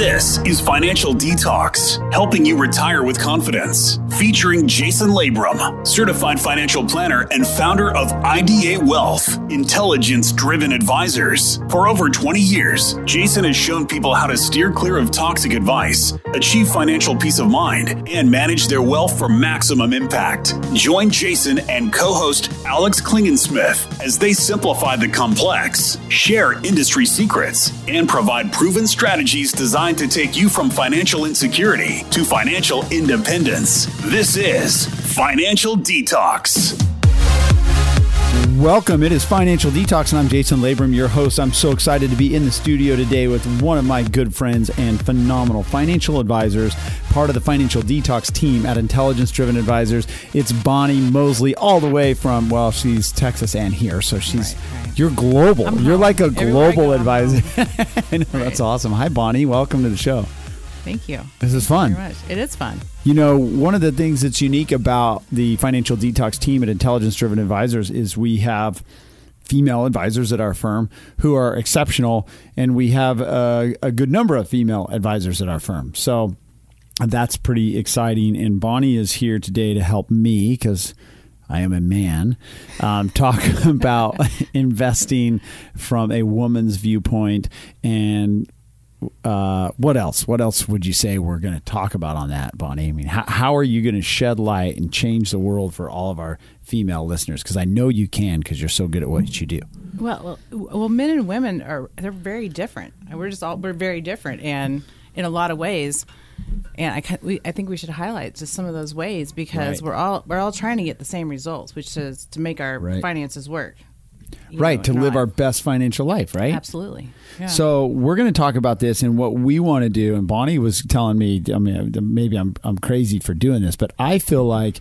This is Financial Detox, helping you retire with confidence. Featuring Jason Labrum, certified financial planner and founder of IDA Wealth, intelligence driven advisors. For over 20 years, Jason has shown people how to steer clear of toxic advice, achieve financial peace of mind, and manage their wealth for maximum impact. Join Jason and co host Alex Klingensmith as they simplify the complex, share industry secrets, and provide proven strategies designed designed to take you from financial insecurity to financial independence. This is Financial Detox. Welcome. It is Financial Detox, and I'm Jason Labrum, your host. I'm so excited to be in the studio today with one of my good friends and phenomenal financial advisors, part of the Financial Detox team at Intelligence Driven Advisors. It's Bonnie Mosley, all the way from, well, she's Texas and here, so she's. Right, right. You're global. You're like a global advisor. I know, right. That's awesome. Hi, Bonnie. Welcome to the show. Thank you. This is fun. It is fun. You know, one of the things that's unique about the financial detox team at Intelligence Driven Advisors is we have female advisors at our firm who are exceptional, and we have a, a good number of female advisors at our firm. So that's pretty exciting. And Bonnie is here today to help me because. I am a man. Um, talk about investing from a woman's viewpoint and uh, what else? What else would you say we're going to talk about on that, Bonnie? I mean, how, how are you going to shed light and change the world for all of our female listeners? Because I know you can, because you're so good at what you do. Well, well, men and women are they're very different. We're just all we're very different, and in a lot of ways. And I, we, I think we should highlight just some of those ways because right. we're all we're all trying to get the same results, which is to make our right. finances work right know, to live our best financial life right absolutely yeah. so we're going to talk about this and what we want to do and bonnie was telling me i mean maybe i'm, I'm crazy for doing this but i feel like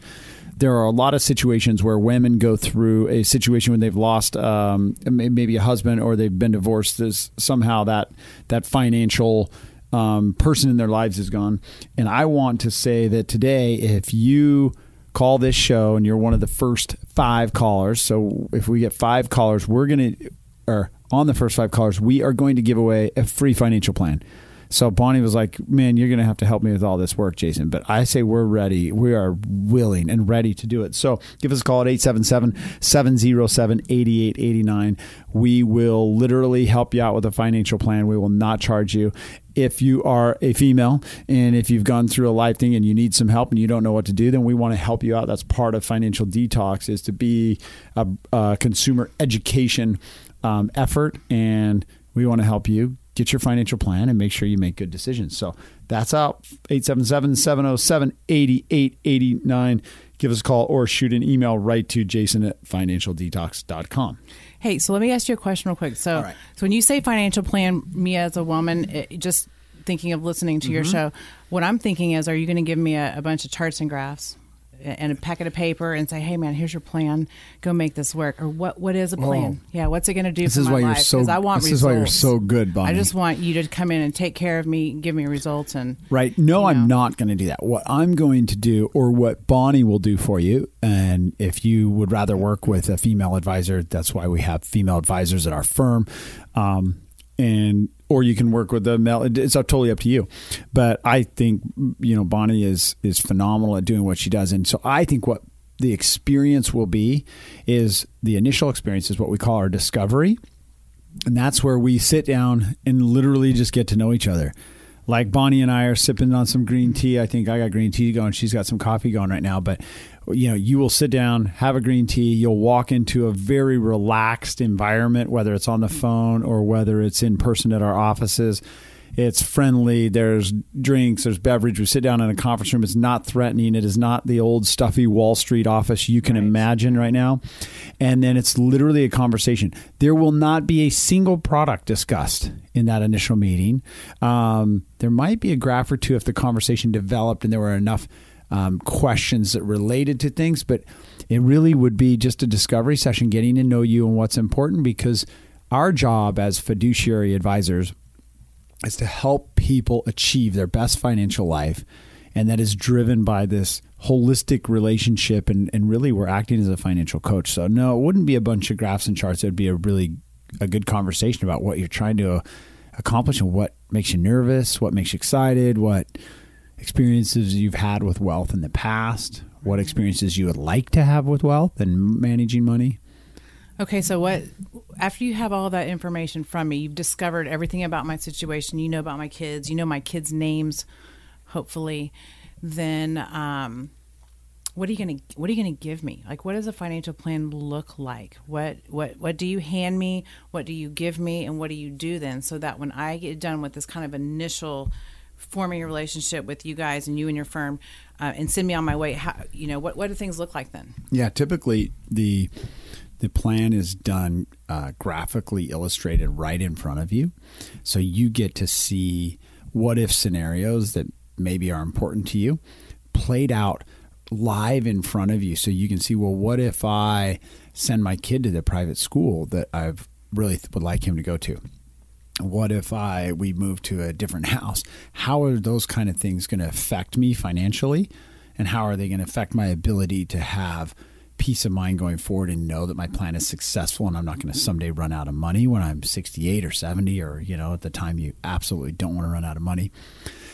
there are a lot of situations where women go through a situation when they've lost um, maybe a husband or they've been divorced. There's somehow that that financial um, person in their lives is gone. And I want to say that today, if you call this show and you're one of the first five callers. So if we get five callers, we're going to, or on the first five callers, we are going to give away a free financial plan. So Bonnie was like, "Man, you're going to have to help me with all this work, Jason." But I say we're ready. We are willing and ready to do it. So give us a call at 877-707-8889. We will literally help you out with a financial plan. We will not charge you. If you are a female and if you've gone through a life thing and you need some help and you don't know what to do, then we want to help you out. That's part of financial detox is to be a, a consumer education um, effort and we want to help you get your financial plan and make sure you make good decisions. So that's out 877 707 8889. Give us a call or shoot an email right to jason at financialdetox.com. Hey, so let me ask you a question real quick. So, right. so when you say financial plan, me as a woman, it, just thinking of listening to mm-hmm. your show, what I'm thinking is, are you going to give me a, a bunch of charts and graphs? And a packet of paper and say, "Hey, man, here's your plan. Go make this work." Or what? What is a plan? Oh. Yeah, what's it going to do this for is my why life? You're so, I want this results. is why you're so good, Bonnie. I just want you to come in and take care of me, give me results, and right. No, I'm not going to do that. What I'm going to do, or what Bonnie will do for you, and if you would rather work with a female advisor, that's why we have female advisors at our firm. Um, and or you can work with the male. It's totally up to you. But I think you know Bonnie is is phenomenal at doing what she does, and so I think what the experience will be is the initial experience is what we call our discovery, and that's where we sit down and literally just get to know each other. Like Bonnie and I are sipping on some green tea. I think I got green tea going. She's got some coffee going right now. But you know, you will sit down, have a green tea, you'll walk into a very relaxed environment, whether it's on the phone or whether it's in person at our offices. It's friendly. There's drinks. There's beverage. We sit down in a conference room. It's not threatening. It is not the old stuffy Wall Street office you can right. imagine right now. And then it's literally a conversation. There will not be a single product discussed in that initial meeting. Um, there might be a graph or two if the conversation developed and there were enough um, questions that related to things, but it really would be just a discovery session, getting to know you and what's important because our job as fiduciary advisors is to help people achieve their best financial life. And that is driven by this holistic relationship. And, and really, we're acting as a financial coach. So, no, it wouldn't be a bunch of graphs and charts. It would be a really a good conversation about what you're trying to uh, accomplish and what makes you nervous, what makes you excited, what experiences you've had with wealth in the past, what mm-hmm. experiences you would like to have with wealth and managing money. Okay, so what after you have all that information from me, you've discovered everything about my situation, you know about my kids, you know my kids' names, hopefully, then um, what are you gonna what are you gonna give me? Like what does a financial plan look like? What what what do you hand me? What do you give me and what do you do then so that when I get done with this kind of initial forming a relationship with you guys and you and your firm uh, and send me on my way how you know what what do things look like then yeah typically the the plan is done uh, graphically illustrated right in front of you. So you get to see what if scenarios that maybe are important to you played out live in front of you. So you can see well what if i send my kid to the private school that i've really would like him to go to? What if I we move to a different house? How are those kind of things going to affect me financially, and how are they going to affect my ability to have peace of mind going forward and know that my plan is successful and I'm not going to someday run out of money when I'm 68 or 70 or you know at the time you absolutely don't want to run out of money.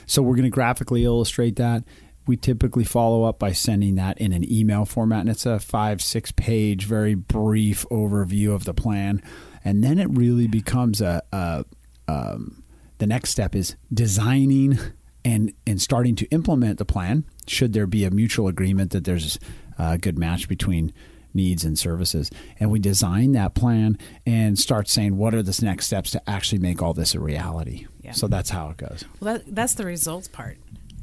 So we're going to graphically illustrate that. We typically follow up by sending that in an email format and it's a 5 6 page very brief overview of the plan and then it really becomes a, a um, the next step is designing and and starting to implement the plan. Should there be a mutual agreement that there's a good match between needs and services, and we design that plan and start saying what are the next steps to actually make all this a reality. Yeah. So that's how it goes. Well, that, that's the results part,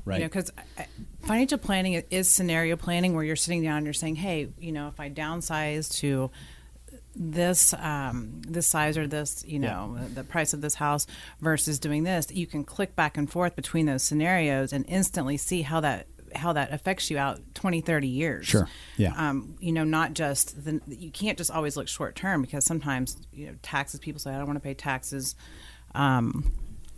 right? You because know, financial planning is scenario planning where you're sitting down and you're saying, hey, you know, if I downsize to this um, this size or this you know yeah. the price of this house versus doing this you can click back and forth between those scenarios and instantly see how that how that affects you out 20 30 years sure yeah um, you know not just the, you can't just always look short term because sometimes you know taxes people say i don't want to pay taxes um,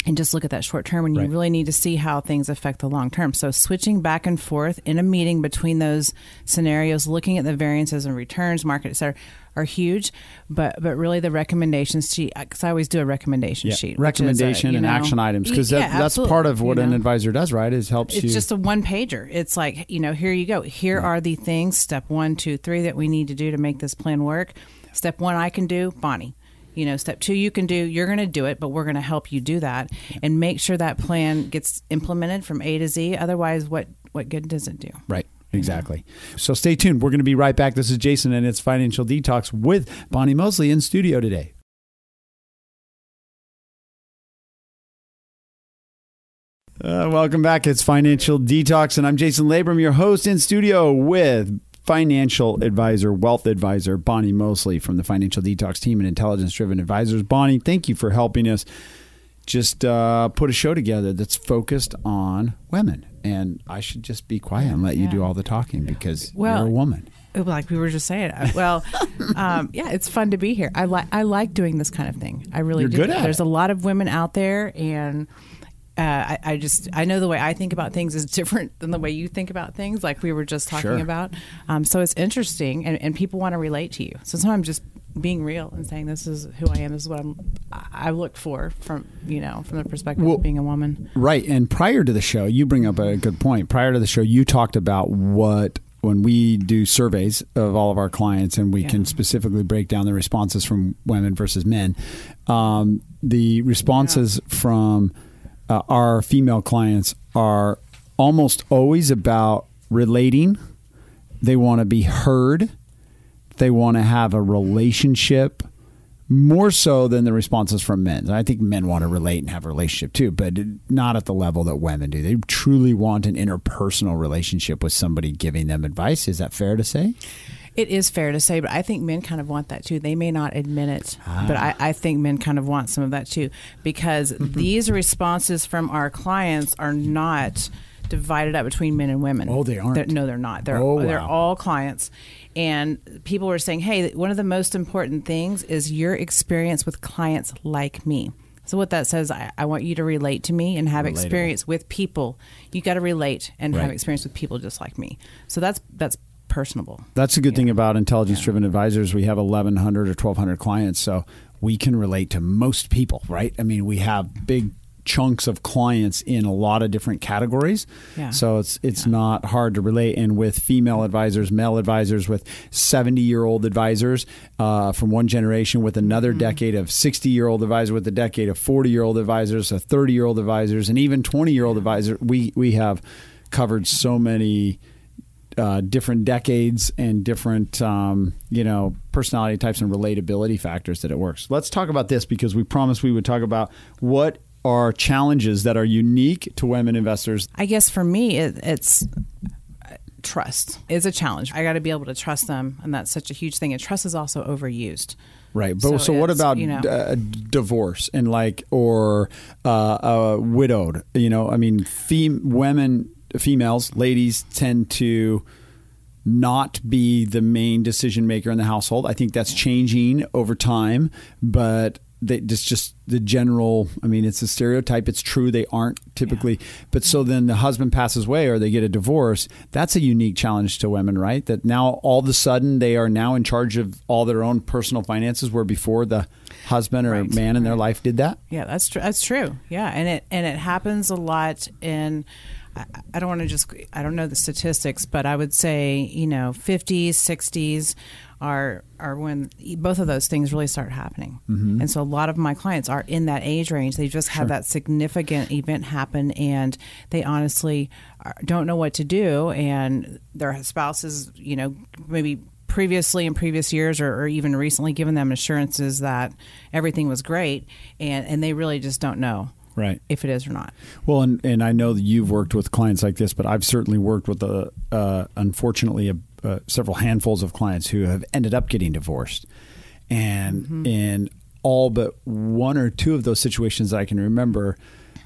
and just look at that short term and you right. really need to see how things affect the long term. So switching back and forth in a meeting between those scenarios, looking at the variances and returns, market, et cetera, are huge, but but really the recommendations sheet because uh, I always do a recommendation yeah. sheet, uh, recommendation a, and know, action items because that, yeah, that's part of what you an advisor does, right? Is helps it's you. It's just a one pager. It's like you know, here you go. Here are the things. Step one, two, three that we need to do to make this plan work. Step one, I can do, Bonnie. You know, step two, you can do. You're going to do it, but we're going to help you do that and make sure that plan gets implemented from A to Z. Otherwise, what what good does it do? Right. Exactly. So stay tuned. We're going to be right back. This is Jason and it's Financial Detox with Bonnie Mosley in studio today. Uh, welcome back. It's Financial Detox, and I'm Jason Labrum, your host in studio with financial advisor, wealth advisor, Bonnie Mosley from the Financial Detox team and Intelligence Driven Advisors. Bonnie, thank you for helping us just uh, put a show together that's focused on women. And I should just be quiet and let you do all the talking because well, you're a woman. Like we were just saying. Uh, well, um, yeah, it's fun to be here. I like I like doing this kind of thing. I really you're do. Good at There's it. a lot of women out there, and uh, I, I, just I know the way I think about things is different than the way you think about things, like we were just talking sure. about. Um, so it's interesting, and, and people want to relate to you. So sometimes just being real and saying this is who I am. This is what I'm. I look for from you know from the perspective well, of being a woman. Right. And prior to the show, you bring up a good point. Prior to the show, you talked about what when we do surveys of all of our clients and we yeah. can specifically break down the responses from women versus men. Um, the responses yeah. from uh, our female clients are almost always about relating. They want to be heard they want to have a relationship more so than the responses from men. I think men want to relate and have a relationship too, but not at the level that women do. They truly want an interpersonal relationship with somebody giving them advice. Is that fair to say? It is fair to say, but I think men kind of want that too. They may not admit it, ah. but I, I, think men kind of want some of that too because these responses from our clients are not divided up between men and women. Oh, they aren't. They're, no, they're not. They're oh, they're all clients, and people were saying, "Hey, one of the most important things is your experience with clients like me." So what that says, I, I want you to relate to me and have Relatable. experience with people. You got to relate and right. have experience with people just like me. So that's that's personable. That's a good thing about intelligence driven yeah. advisors. We have 1100 or 1200 clients, so we can relate to most people, right? I mean, we have big chunks of clients in a lot of different categories. Yeah. So it's it's Yeah. not hard to relate. And with female advisors, male advisors, with seventy year old advisors uh, from one generation, with another Mm-hmm. decade of sixty year old advisors, with a decade of forty year old advisors, a thirty year old advisors, and even twenty year old advisors, we we have covered so many. Uh, different decades and different, um, you know, personality types and relatability factors that it works. Let's talk about this because we promised we would talk about what are challenges that are unique to women investors. I guess for me, it, it's uh, trust is a challenge. I got to be able to trust them, and that's such a huge thing. And trust is also overused. Right. But so, So what about you know- uh, divorce and like or uh, uh, widowed? You know, I mean, fem- women, females, ladies tend to not be the main decision maker in the household. I think that's changing over time, but they, it's just the general. I mean, it's a stereotype. It's true. They aren't typically. But so then the husband passes away or they get a divorce. That's a unique challenge to women, right? That now all of a sudden they are now in charge of all their own personal finances, where before the husband or Right, man in their life did that. Yeah, that's true. That's true. Yeah, and it and it happens a lot in. I, I don't want to just. I don't know the statistics, but I would say you know, fifties, sixties are are when both of those things really start happening. Mm-hmm. And so a lot of my clients are in that age range. They just had that significant event happen, and they honestly are, don't know what to do, and their spouses, you know, maybe previously in previous years or, or even recently given them assurances that everything was great and, and they really just don't know Right. if it is or not. Well, and, and I know that you've worked with clients like this, but I've certainly worked with, uh uh, unfortunately, a, uh, several handfuls of clients who have ended up getting divorced. And in all but one or two of those situations that I can remember,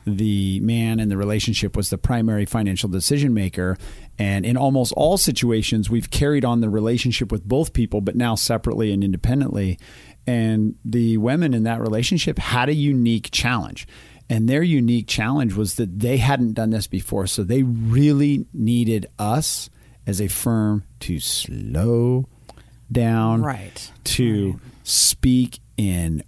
the man in the relationship was the primary financial decision maker. And in almost all situations, we've carried on the relationship with both people, but now separately and independently. And the women in that relationship had a unique challenge. And their unique challenge was that they hadn't done this before. So they really needed us as a firm to slow down, Right. to Right. speak in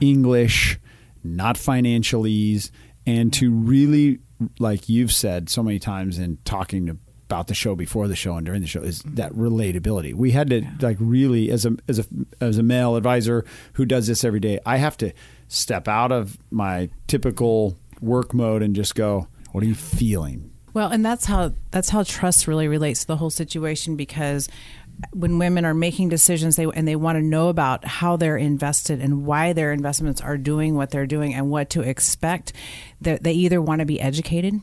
English, not financialese, and to really, like you've said so many times in talking about the show before the show and during the show, is that relatability. We had to like really, as a as a as a male advisor who does this every day, I have to step out of my typical work mode and just go, "What are you feeling?" Well, and that's how that's how trust really relates to the whole situation because when women are making decisions they and they want to know about how they're invested and why their investments are doing what they're doing and what to expect that they either want to be educated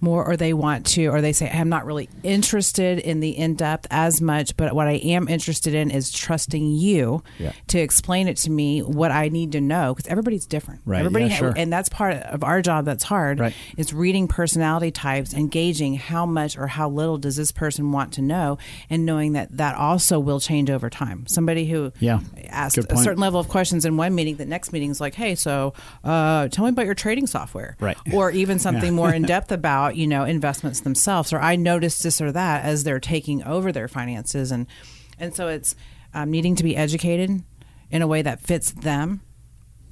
more or they want to or they say i'm not really interested in the in-depth as much but what i am interested in is trusting you Yeah. to explain it to me what i need to know because everybody's different Right, everybody yeah, sure. and that's part of our job that's hard Right. is reading personality types and gauging how much or how little does this person want to know and knowing that that also will change over time somebody who Yeah, asked a certain level of questions in one meeting the next meeting is like hey so uh, tell me about your trading software Right. or even something more in depth about you know investments themselves or i noticed this or that as they're taking over their finances and and so it's um, needing to be educated in a way that fits them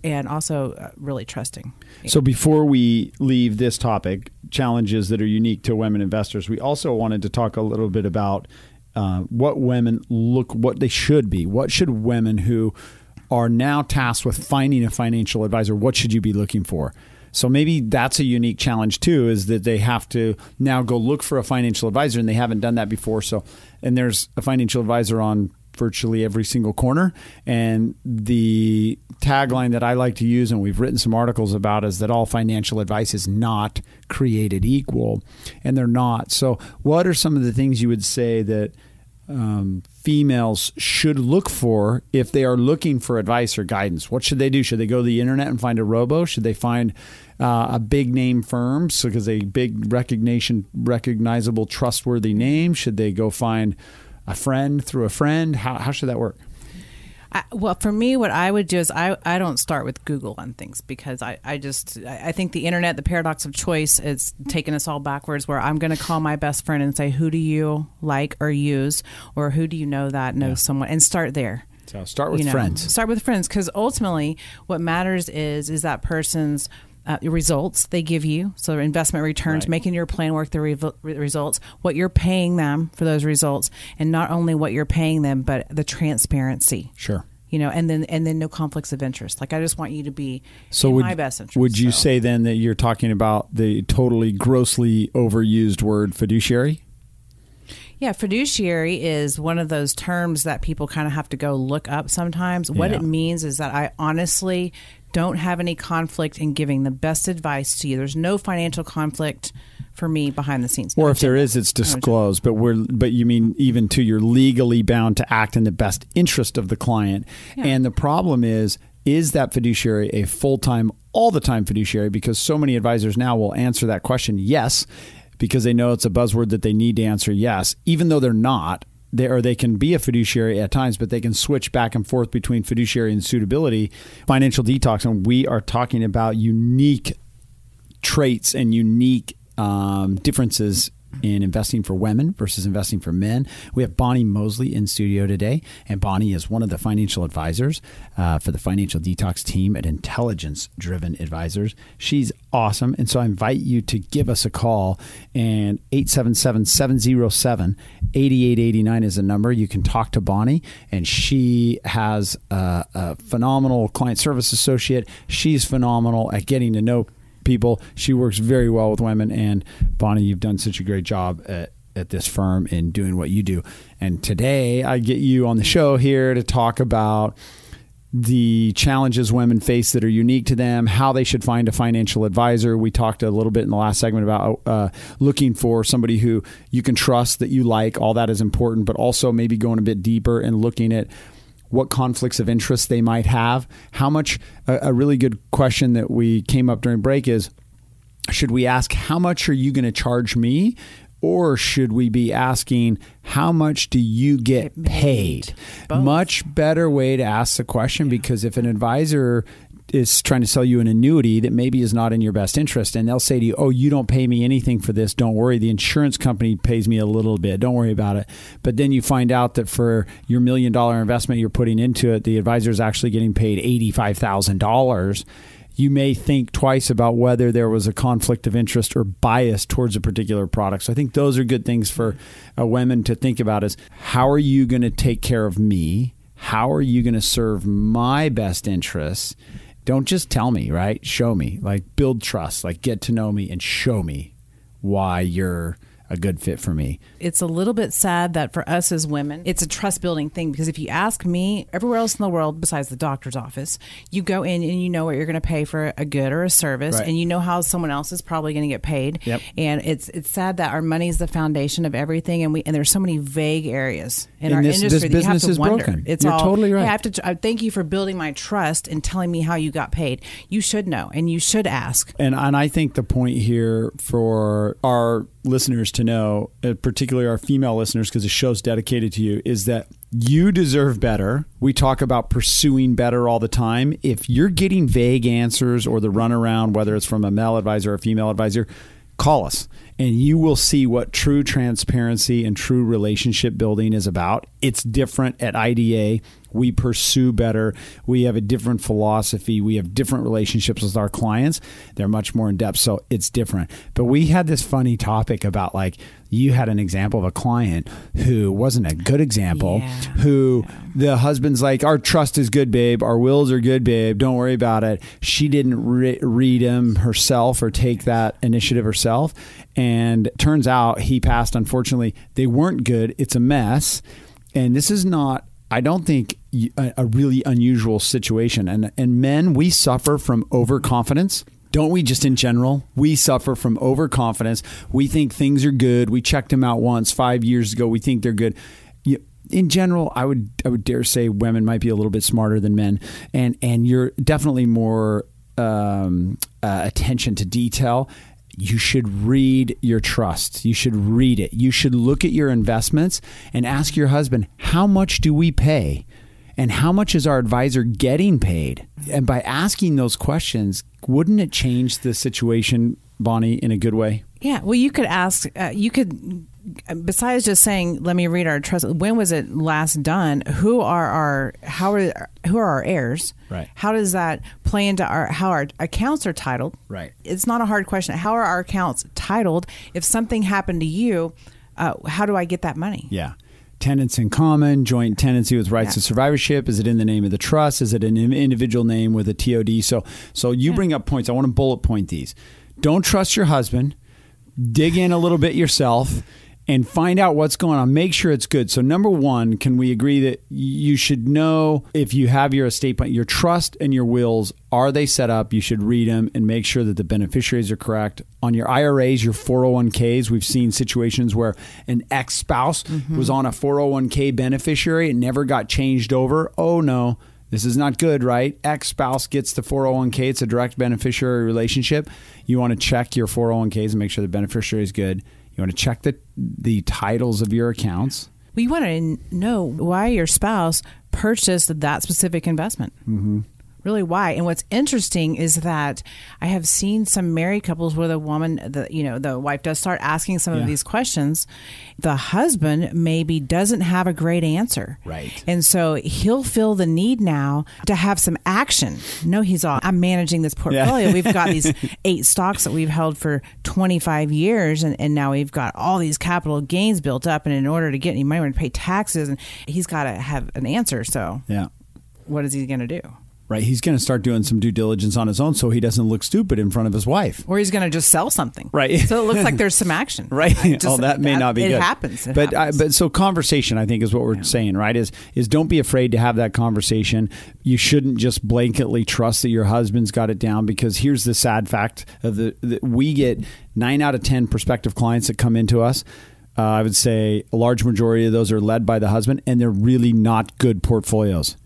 and also uh, really trusting So before we leave this topic, challenges that are unique to women investors, we also wanted to talk a little bit about uh, what women look, what they should be. What should women who are now tasked with finding a financial advisor, what should you be looking for? So maybe that's a unique challenge too, is that they have to now go look for a financial advisor and they haven't done that before. So, and there's a financial advisor on virtually every single corner. And the tagline that I like to use, and we've written some articles about, is that all financial advice is not created equal. And they're not. So, what are some of the things you would say that um, females should look for if they are looking for advice or guidance? What should they do? Should they go to the internet and find a robo? Should they find uh, a big name firm so because a big recognition, recognizable, trustworthy name? Should they go find a friend through a friend? How, how should that work? I, well, for me, what I would do is I, I don't start with Google on things because I, I just I I think the internet, the paradox of choice, is taking us all backwards. Where I'm going to call my best friend and say, "Who do you like or use, or who do you know that knows someone?" and start there. So start with you know, friends. Start with friends because ultimately, what matters is is that person's uh, results they give you, so investment returns, right. making your plan work the re- results, what you're paying them for those results, and not only what you're paying them, but the transparency. Sure. You know, and then and then no conflicts of interest. Like I just want you to be so would, my best interest. Would you so. say then that you're talking about the totally grossly overused word fiduciary? Yeah, fiduciary is one of those terms that people kind of have to go look up sometimes. What yeah. it means is that I honestly don't have any conflict in giving the best advice to you. There's no financial conflict for me behind the scenes. Or if there is, it's disclosed. But we're but you mean even to you're legally bound to act in the best interest of the client. Yeah. And the problem is is that fiduciary a full time, all the time fiduciary? Because so many advisors now will answer that question yes because they know it's a buzzword that they need to answer yes, even though they're not. They, or they can be a fiduciary at times, but they can switch back and forth between fiduciary and suitability. Financial detox, and we are talking about unique traits and unique um, differences in investing for women versus investing for men. We have Bonnie Mosley in studio today, and Bonnie is one of the financial advisors uh, for the financial detox team at Intelligence Driven Advisors. She's awesome, and so I invite you to give us a call. And 877 707 8889 is a number. You can talk to Bonnie, and she has a, a phenomenal client service associate. She's phenomenal at getting to know people. She works very well with women. And Bonnie, you've done such a great job at, at this firm in doing what you do. And today I get you on the show here to talk about the challenges women face that are unique to them, how they should find a financial advisor. We talked a little bit in the last segment about uh, looking for somebody who you can trust, that you like. All that is important, but also maybe going a bit deeper and looking at what conflicts of interest they might have. How much, a, a really good question that we came up during break is should we ask, how much are you going to charge me? Or should we be asking, how much do you get paid? Much better way to ask the question because if an advisor is trying to sell you an annuity that maybe is not in your best interest and they'll say to you oh you don't pay me anything for this don't worry the insurance company pays me a little bit don't worry about it but then you find out that for your million dollar investment you're putting into it the advisor is actually getting paid $85000 you may think twice about whether there was a conflict of interest or bias towards a particular product. So I think those are good things for uh, women to think about is how are you going to take care of me? How are you going to serve my best interests? Don't just tell me, right? Show me. Like build trust, like get to know me and show me why you're a good fit for me. It's a little bit sad that for us as women, it's a trust building thing because if you ask me, everywhere else in the world besides the doctor's office, you go in and you know what you're going to pay for a good or a service, right. and you know how someone else is probably going to get paid. Yep. And it's it's sad that our money is the foundation of everything, and we and there's so many vague areas in and our this, industry this that you have to wonder. Broken. It's you're all totally right. I have to. I thank you for building my trust and telling me how you got paid. You should know, and you should ask. And and I think the point here for our listeners to know, uh, particularly our female listeners, because the show's dedicated to you, is that you deserve better. We talk about pursuing better all the time. If you're getting vague answers or the runaround, whether it's from a male advisor or a female advisor, call us and you will see what true transparency and true relationship building is about. It's different at IDA. We pursue better. We have a different philosophy. We have different relationships with our clients. They're much more in depth. So it's different. But we had this funny topic about like, you had an example of a client who wasn't a good example, yeah. who the husband's like, Our trust is good, babe. Our wills are good, babe. Don't worry about it. She didn't re- read him herself or take that initiative herself. And turns out he passed. Unfortunately, they weren't good. It's a mess. And this is not I don't think a, a, really unusual situation. And and men, we suffer from overconfidence. Don't we just in general? We suffer from overconfidence. We think things are good. We checked them out once 5 years ago. We think they're good. In general, I would I would dare say women might be a little bit smarter than men, and and you're definitely more um, uh, attention to detail you should read your trust. You should read it. You should look at your investments and ask your husband, how much do we pay? And how much is our advisor getting paid? And by asking those questions, wouldn't it change the situation, Bonnie, in a good way? Yeah. Well, you could ask, uh, you could besides just saying, "Let me read our trust," when was it last done? Who are our how are who are our heirs? Right. How does that play into our how our accounts are titled? Right. It's not a hard question. How are our accounts titled? If something happened to you, uh, how do I get that money? Yeah. Tenants in common, joint tenancy with rights Yeah. of survivorship. Is it in the name of the trust? Is it an individual name with a TOD? So, so you bring up points. I want to bullet point these. Don't trust your husband. Dig in a little bit yourself and find out what's going on. Make sure it's good. So, number one, can we agree that you should know if you have your estate plan, your trust and your wills, are they set up? You should read them and make sure that the beneficiaries are correct. On your IRAs, your 401ks, we've seen situations where an ex spouse mm-hmm. was on a 401k beneficiary and never got changed over. Oh, no. This is not good, right? Ex spouse gets the 401k. It's a direct beneficiary relationship. You want to check your 401ks and make sure the beneficiary is good. You want to check the, the titles of your accounts. We want to know why your spouse purchased that specific investment. Mm-hmm. Really, why? And what's interesting is that I have seen some married couples where the woman, the you know, the wife does start asking some Yeah. of these questions. The husband maybe doesn't have a great answer, Right. And so he'll feel the need now to have some action. No, he's all. I'm managing this portfolio. We've got these eight stocks that we've held for 25 years, and, and now we've got all these capital gains built up. And in order to get any money, we're going to pay taxes, and he's got to have an answer. So, Yeah. what is he going to do? Right. He's going to start doing some due diligence on his own so he doesn't look stupid in front of his wife. Or he's going to just sell something, Right. So it looks like there's some action, Right. Just- oh, that may not be it good. happens. It but happens. I, but so conversation, I think, is what we're saying. Right? Is is don't be afraid to have that conversation. You shouldn't just blanketly trust that your husband's got it down because here's the sad fact of the, the we get nine out of ten prospective clients that come into us. Uh, I would say a large majority of those are led by the husband, and they're really not good portfolios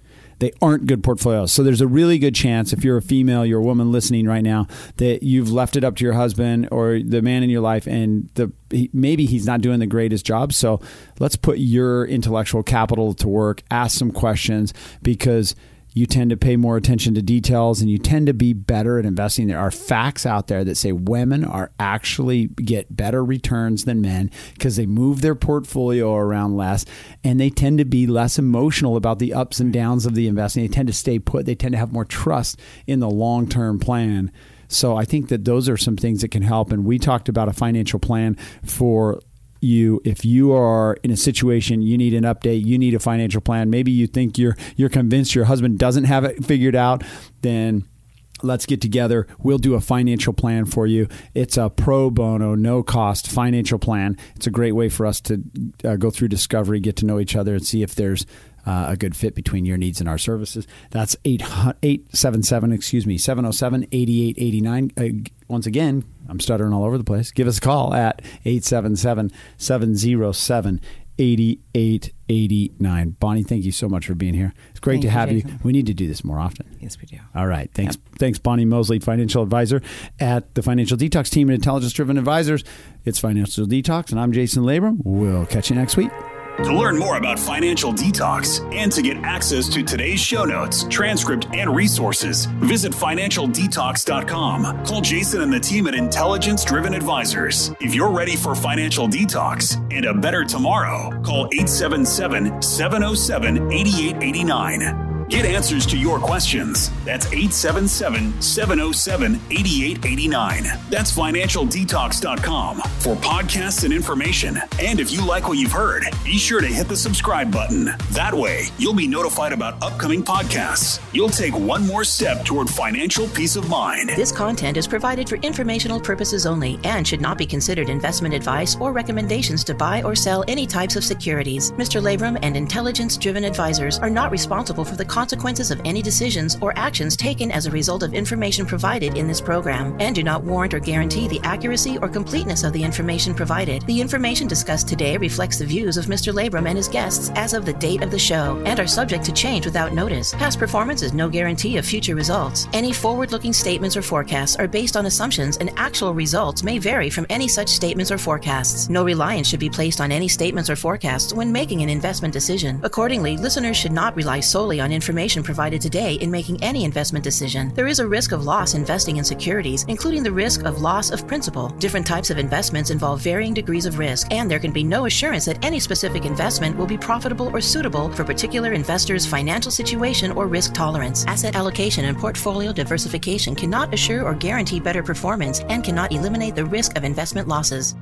they aren't good portfolios. So there's a really good chance if you're a female, you're a woman listening right now, that you've left it up to your husband or the man in your life, and the he, maybe he's not doing the greatest job. So let's put your intellectual capital to work. Ask some questions because you tend to pay more attention to details and you tend to be better at investing. There are facts out there that say women are actually get better returns than men because they move their portfolio around less and they tend to be less emotional about the ups and downs of the investing. They tend to stay put. They tend to have more trust in the long term plan. So I think that those are some things that can help. And we talked about a financial plan for you if you are in a situation you need an update you need a financial plan maybe you think you're you're convinced your husband doesn't have it figured out then let's get together. We'll do a financial plan for you. It's a pro bono no cost financial plan. It's a great way for us to uh, go through discovery get to know each other and see if there's uh, a good fit between your needs and our services. That's 877, excuse me, 707 8889. Uh, once again, I'm stuttering all over the place. Give us a call at 877 707 8889. Bonnie, thank you so much for being here. It's great Thank to have you. Jason. We need to do this more often. yes, we do. All right. Thanks. Thanks, Bonnie Mosley, financial advisor at the Financial Detox team at Intelligence Driven Advisors. It's Financial Detox, and I'm Jason Labrum. We'll catch you next week. To learn more about Financial Detox and to get access to today's show notes, transcript, and resources, visit financialdetox.com. Call Jason and the team at Intelligence Driven Advisors. If you're ready for Financial Detox and a better tomorrow, call 877 707 8889. Get answers to your questions. That's 877 707 8889. That's financialdetox.com for podcasts and information. And if you like what you've heard, be sure to hit the subscribe button. That way, you'll be notified about upcoming podcasts. You'll take one more step toward financial peace of mind. This content is provided for informational purposes only and should not be considered investment advice or recommendations to buy or sell any types of securities. Mr. Labrum and intelligence driven advisors are not responsible for the consequences of any decisions or actions taken as a result of information provided in this program and do not warrant or guarantee the accuracy or completeness of the information provided. The information discussed today reflects the views of Mr. Labrum and his guests as of the date of the show and are subject to change without notice. Past performance is no guarantee of future results. Any forward looking statements or forecasts are based on assumptions, and actual results may vary from any such statements or forecasts. No reliance should be placed on any statements or forecasts when making an investment decision. Accordingly, listeners should not rely solely on information information provided today in making any investment decision. There is a risk of loss investing in securities, including the risk of loss of principal. Different types of investments involve varying degrees of risk, and there can be no assurance that any specific investment will be profitable or suitable for particular investors' financial situation or risk tolerance. Asset allocation and portfolio diversification cannot assure or guarantee better performance and cannot eliminate the risk of investment losses.